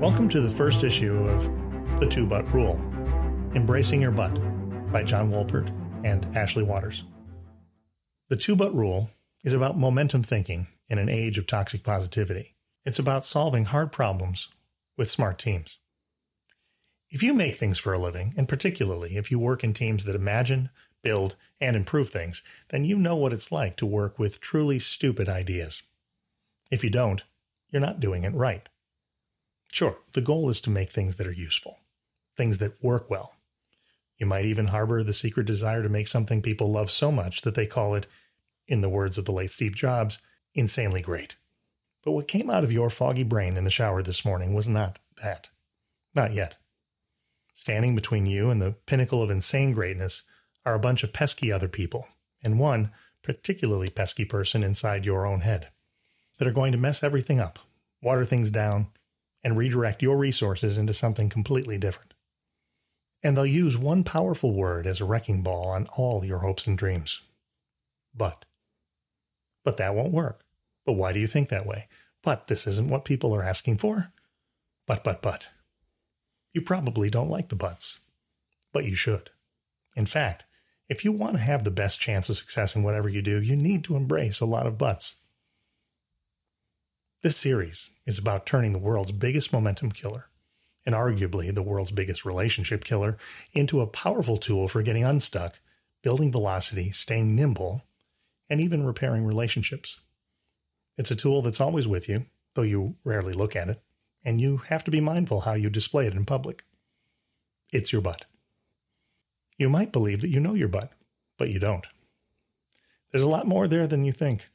Welcome to the first issue of The Two But Rule Embracing Your But by John Wolpert and Ashley Waters. The Two But Rule is about momentum thinking in an age of toxic positivity. It's about solving hard problems with smart teams. If you make things for a living, and particularly if you work in teams that imagine, build, and improve things, then you know what it's like to work with truly stupid ideas. If you don't, you're not doing it right. Sure, the goal is to make things that are useful, things that work well. You might even harbor the secret desire to make something people love so much that they call it, in the words of the late Steve Jobs, insanely great. But what came out of your foggy brain in the shower this morning was not that. Not yet. Standing between you and the pinnacle of insane greatness are a bunch of pesky other people, and one particularly pesky person inside your own head, that are going to mess everything up, water things down, and redirect your resources into something completely different. And they'll use one powerful word as a wrecking ball on all your hopes and dreams. But. But that won't work. But why do you think that way? But this isn't what people are asking for. But, but, but. You probably don't like the buts. But you should. In fact, if you want to have the best chance of success in whatever you do, you need to embrace a lot of buts. This series is about turning the world's biggest momentum killer, and arguably the world's biggest relationship killer, into a powerful tool for getting unstuck, building velocity, staying nimble, and even repairing relationships. It's a tool that's always with you, though you rarely look at it, and you have to be mindful how you display it in public. It's your butt. You might believe that you know your butt, but you don't. There's a lot more there than you think.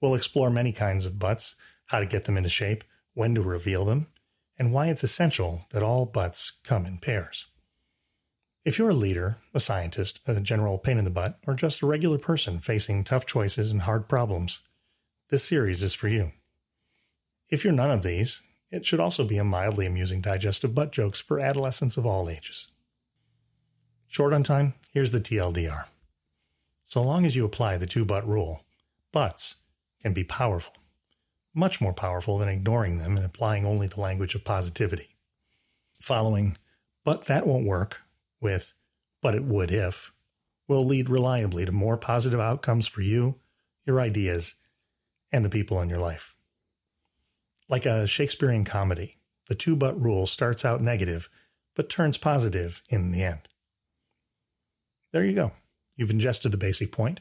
We'll explore many kinds of butts, how to get them into shape, when to reveal them, and why it's essential that all butts come in pairs. If you're a leader, a scientist, a general pain in the butt, or just a regular person facing tough choices and hard problems, this series is for you. If you're none of these, it should also be a mildly amusing digest of butt jokes for adolescents of all ages. Short on time, here's the TLDR. So long as you apply the two butt rule, butts can be powerful, much more powerful than ignoring them and applying only the language of positivity. Following, but that won't work, with, but it would if, will lead reliably to more positive outcomes for you, your ideas, and the people in your life. Like a Shakespearean comedy, the two but rule starts out negative, but turns positive in the end. There you go. You've ingested the basic point.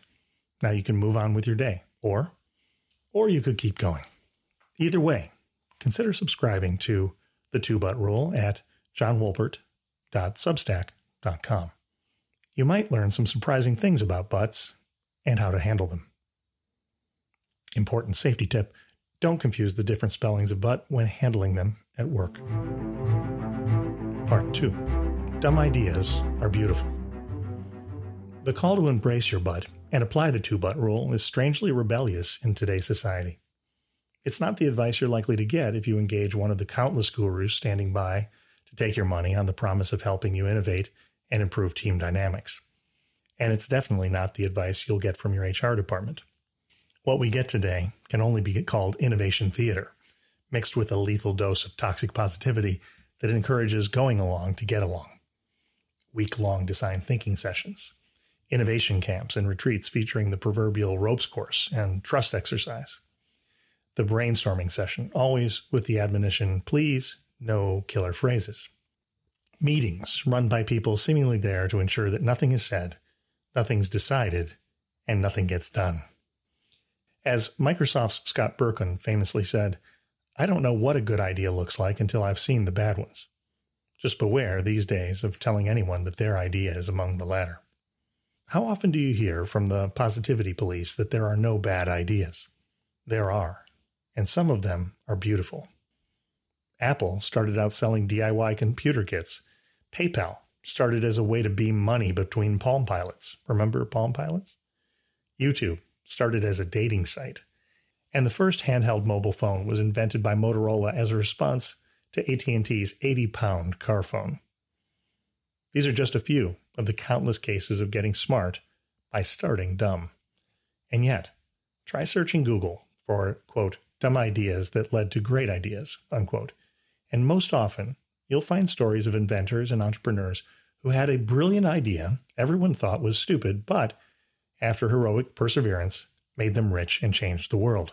Now you can move on with your day. Or or you could keep going. Either way, consider subscribing to the Two But Rule at johnwolpert.substack.com. You might learn some surprising things about butts and how to handle them. Important safety tip don't confuse the different spellings of butt when handling them at work. Part 2 Dumb ideas are beautiful. The call to embrace your butt and apply the two butt rule is strangely rebellious in today's society. It's not the advice you're likely to get if you engage one of the countless gurus standing by to take your money on the promise of helping you innovate and improve team dynamics. And it's definitely not the advice you'll get from your HR department. What we get today can only be called innovation theater, mixed with a lethal dose of toxic positivity that encourages going along to get along. Week long design thinking sessions, innovation camps and retreats featuring the proverbial ropes course and trust exercise. The brainstorming session, always with the admonition, please, no killer phrases. Meetings run by people seemingly there to ensure that nothing is said, nothing's decided, and nothing gets done. As Microsoft's Scott Berkun famously said, I don't know what a good idea looks like until I've seen the bad ones. Just beware these days of telling anyone that their idea is among the latter. How often do you hear from the positivity police that there are no bad ideas? There are, and some of them are beautiful. Apple started out selling DIY computer kits. PayPal started as a way to beam money between Palm Pilots. Remember Palm Pilots? YouTube started as a dating site. And the first handheld mobile phone was invented by Motorola as a response to AT&T's 80-pound car phone. These are just a few of the countless cases of getting smart by starting dumb. And yet, try searching Google for, quote, dumb ideas that led to great ideas, unquote, And most often, you'll find stories of inventors and entrepreneurs who had a brilliant idea everyone thought was stupid, but after heroic perseverance, made them rich and changed the world.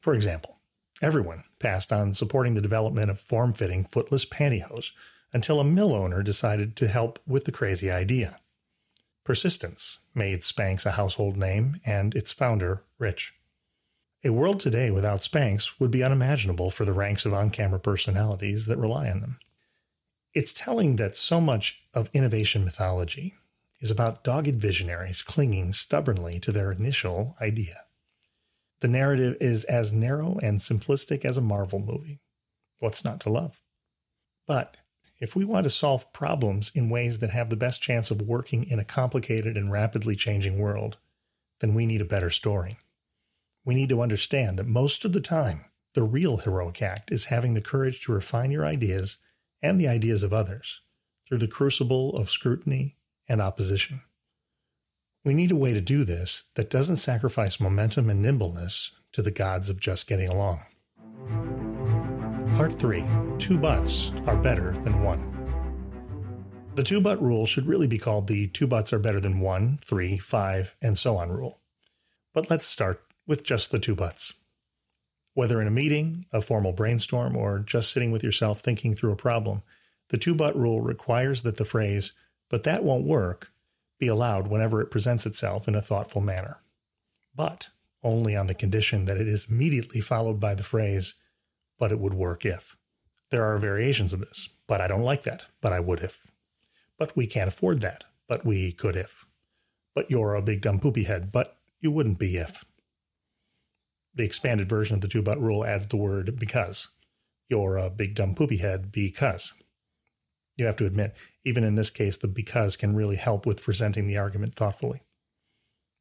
For example, everyone passed on supporting the development of form fitting footless pantyhose until a mill owner decided to help with the crazy idea. Persistence made Spanx a household name and its founder rich. A world today without Spanx would be unimaginable for the ranks of on camera personalities that rely on them. It's telling that so much of innovation mythology is about dogged visionaries clinging stubbornly to their initial idea. The narrative is as narrow and simplistic as a Marvel movie. What's not to love? But if we want to solve problems in ways that have the best chance of working in a complicated and rapidly changing world, then we need a better story. We need to understand that most of the time, the real heroic act is having the courage to refine your ideas and the ideas of others through the crucible of scrutiny and opposition. We need a way to do this that doesn't sacrifice momentum and nimbleness to the gods of just getting along. Part 3 Two butts are better than one. The two butt rule should really be called the two butts are better than one, three, five, and so on rule. But let's start with just the two butts. Whether in a meeting, a formal brainstorm, or just sitting with yourself thinking through a problem, the two but rule requires that the phrase, but that won't work, be allowed whenever it presents itself in a thoughtful manner. But only on the condition that it is immediately followed by the phrase, but it would work if. There are variations of this, but I don't like that, but I would if. But we can't afford that, but we could if. But you're a big dumb poopy head, but you wouldn't be if the expanded version of the two but rule adds the word because. You're a big dumb poopy head because. You have to admit, even in this case, the because can really help with presenting the argument thoughtfully.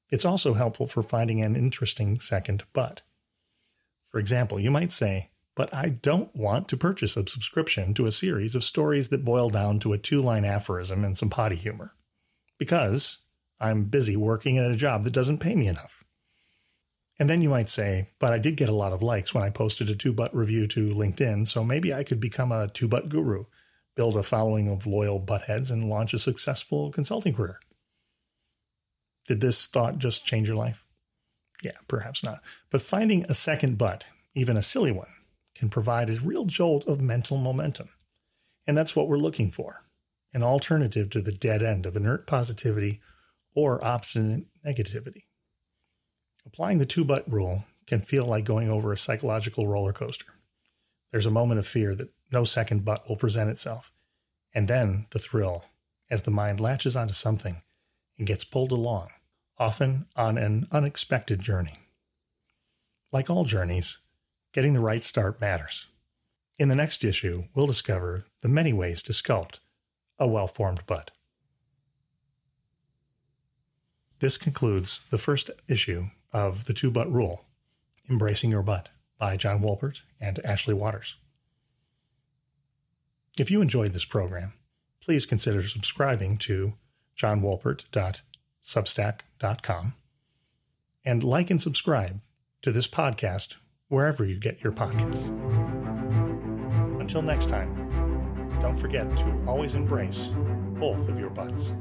It's also helpful for finding an interesting second but. For example, you might say, but I don't want to purchase a subscription to a series of stories that boil down to a two line aphorism and some potty humor. Because I'm busy working at a job that doesn't pay me enough. And then you might say, but I did get a lot of likes when I posted a two butt review to LinkedIn, so maybe I could become a two butt guru, build a following of loyal buttheads, and launch a successful consulting career. Did this thought just change your life? Yeah, perhaps not. But finding a second butt, even a silly one, can provide a real jolt of mental momentum. And that's what we're looking for an alternative to the dead end of inert positivity or obstinate negativity. Applying the two butt rule can feel like going over a psychological roller coaster. There's a moment of fear that no second butt will present itself, and then the thrill as the mind latches onto something and gets pulled along, often on an unexpected journey. Like all journeys, getting the right start matters. In the next issue, we'll discover the many ways to sculpt a well formed butt. This concludes the first issue of The Two But Rule Embracing Your But by John Wolpert and Ashley Waters. If you enjoyed this program, please consider subscribing to johnwolpert.substack.com and like and subscribe to this podcast wherever you get your podcasts. Until next time, don't forget to always embrace both of your butts.